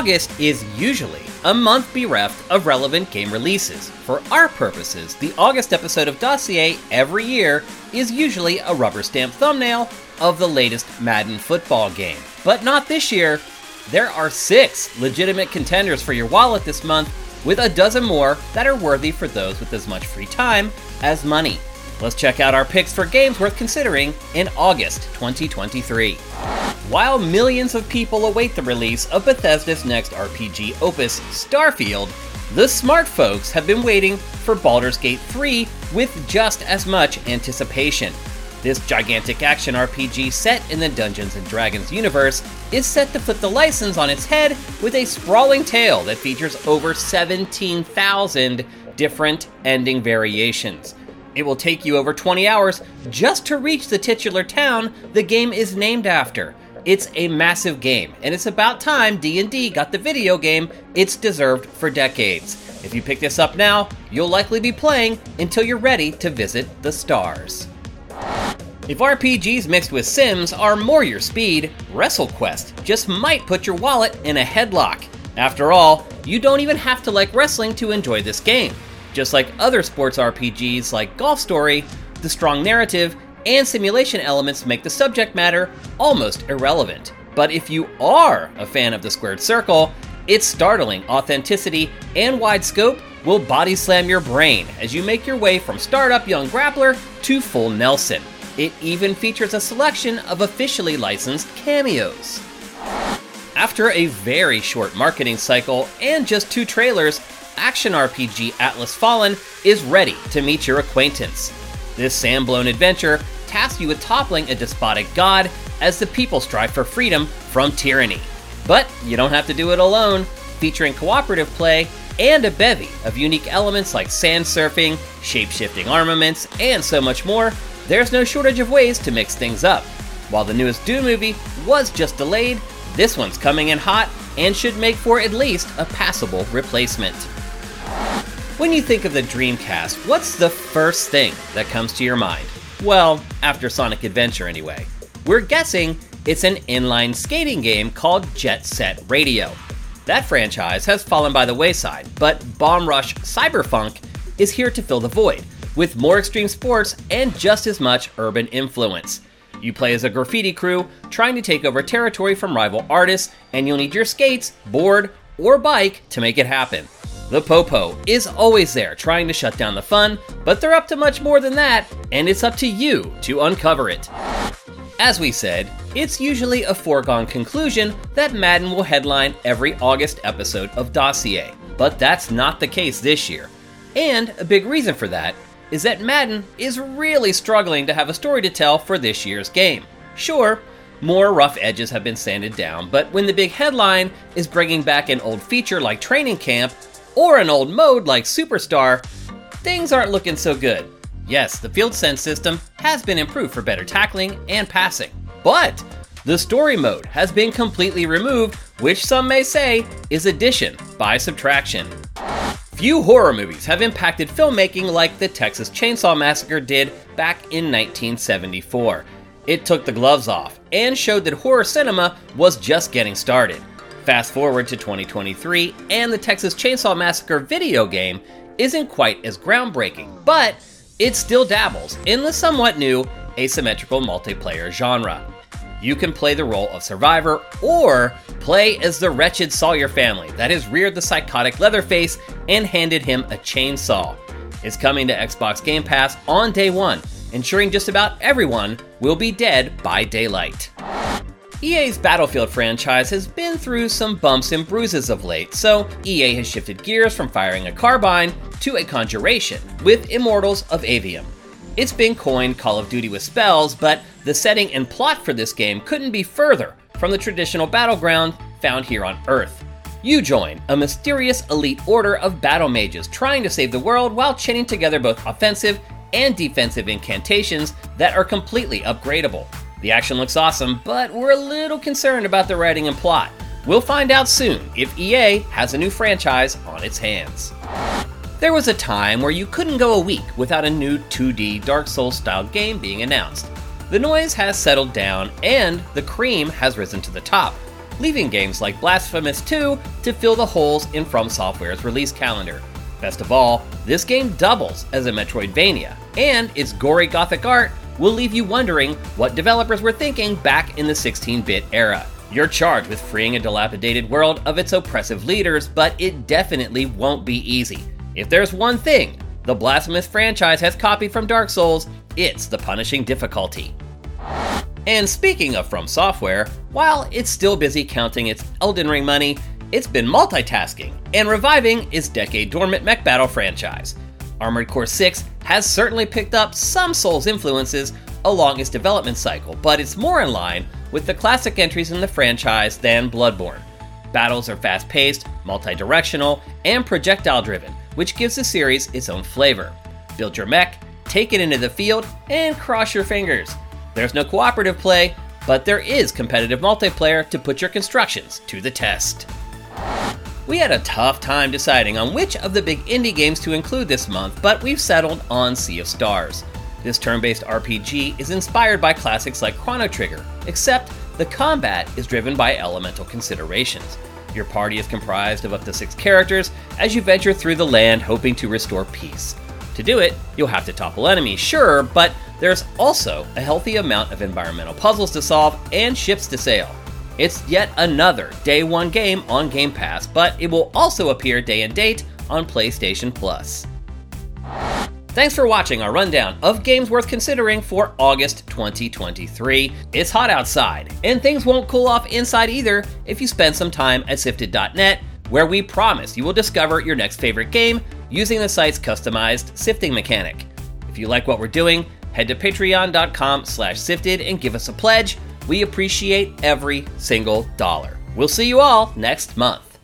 August is usually a month bereft of relevant game releases. For our purposes, the August episode of Dossier every year is usually a rubber stamp thumbnail of the latest Madden football game. But not this year. There are six legitimate contenders for your wallet this month, with a dozen more that are worthy for those with as much free time as money. Let's check out our picks for games worth considering in August 2023. While millions of people await the release of Bethesda's next RPG opus, Starfield, the smart folks have been waiting for Baldur's Gate 3 with just as much anticipation. This gigantic action RPG set in the Dungeons and Dragons universe is set to flip the license on its head with a sprawling tale that features over 17,000 different ending variations. It will take you over 20 hours just to reach the titular town the game is named after. It's a massive game, and it's about time D&D got the video game it's deserved for decades. If you pick this up now, you'll likely be playing until you're ready to visit the stars. If RPGs mixed with Sims are more your speed, WrestleQuest just might put your wallet in a headlock. After all, you don't even have to like wrestling to enjoy this game. Just like other sports RPGs like Golf Story, the strong narrative and simulation elements make the subject matter almost irrelevant. But if you are a fan of the squared circle, its startling authenticity and wide scope will body slam your brain as you make your way from startup young grappler to full Nelson. It even features a selection of officially licensed cameos. After a very short marketing cycle and just two trailers, action RPG Atlas Fallen is ready to meet your acquaintance. This sand-blown adventure tasks you with toppling a despotic god as the people strive for freedom from tyranny. But you don't have to do it alone, featuring cooperative play and a bevy of unique elements like sand surfing, shape-shifting armaments, and so much more. There's no shortage of ways to mix things up. While the newest Doom movie was just delayed, this one's coming in hot and should make for at least a passable replacement. When you think of the Dreamcast, what's the first thing that comes to your mind? Well, after Sonic Adventure, anyway. We're guessing it's an inline skating game called Jet Set Radio. That franchise has fallen by the wayside, but Bomb Rush Cyberfunk is here to fill the void, with more extreme sports and just as much urban influence. You play as a graffiti crew trying to take over territory from rival artists, and you'll need your skates, board, or bike to make it happen. The Popo is always there trying to shut down the fun, but they're up to much more than that, and it's up to you to uncover it. As we said, it's usually a foregone conclusion that Madden will headline every August episode of Dossier, but that's not the case this year. And a big reason for that is that Madden is really struggling to have a story to tell for this year's game. Sure, more rough edges have been sanded down, but when the big headline is bringing back an old feature like Training Camp, or an old mode like Superstar, things aren't looking so good. Yes, the field sense system has been improved for better tackling and passing, but the story mode has been completely removed, which some may say is addition by subtraction. Few horror movies have impacted filmmaking like the Texas Chainsaw Massacre did back in 1974. It took the gloves off and showed that horror cinema was just getting started. Fast forward to 2023, and the Texas Chainsaw Massacre video game isn't quite as groundbreaking, but it still dabbles in the somewhat new asymmetrical multiplayer genre. You can play the role of survivor or play as the wretched Sawyer family that has reared the psychotic Leatherface and handed him a chainsaw. It's coming to Xbox Game Pass on day one, ensuring just about everyone will be dead by daylight. EA's Battlefield franchise has been through some bumps and bruises of late, so EA has shifted gears from firing a carbine to a conjuration with Immortals of Aveum. It's been coined Call of Duty with spells, but the setting and plot for this game couldn't be further from the traditional battleground found here on Earth. You join a mysterious elite order of battle mages trying to save the world while chaining together both offensive and defensive incantations that are completely upgradable. The action looks awesome, but we're a little concerned about the writing and plot. We'll find out soon if EA has a new franchise on its hands. There was a time where you couldn't go a week without a new 2D Dark Souls style game being announced. The noise has settled down and the cream has risen to the top. leaving games like Blasphemous 2 to fill the holes in From Software's release calendar. Best of all, this game doubles as a Metroidvania, and its gory gothic art will leave you wondering what developers were thinking back in the 16 bit era. You're charged with freeing a dilapidated world of its oppressive leaders, but it definitely won't be easy. If there's one thing the Blasphemous franchise has copied from Dark Souls, it's the punishing difficulty. And speaking of From Software, while it's still busy counting its Elden Ring money, it's been multitasking and reviving its decade dormant mech battle franchise. Armored Core 6 has certainly picked up some Souls influences along its development cycle, but it's more in line with the classic entries in the franchise than Bloodborne. Battles are fast paced, multi directional, and projectile driven, which gives the series its own flavor. Build your mech, take it into the field, and cross your fingers. There's no cooperative play, but there is competitive multiplayer to put your constructions to the test. We had a tough time deciding on which of the big indie games to include this month, but we've settled on Sea of Stars. This turn based RPG is inspired by classics like Chrono Trigger, except the combat is driven by elemental considerations. Your party is comprised of up to six characters as you venture through the land hoping to restore peace. To do it, you'll have to topple enemies, sure, but there's also a healthy amount of environmental puzzles to solve and ships to sail. It's yet another day one game on Game Pass, but it will also appear day and date on PlayStation Plus. Thanks for watching our rundown of games worth considering for August 2023. It's hot outside, and things won't cool off inside either if you spend some time at sifted.net, where we promise you will discover your next favorite game using the site's customized sifting mechanic. If you like what we're doing, head to patreon.com slash sifted and give us a pledge we appreciate every single dollar. We'll see you all next month.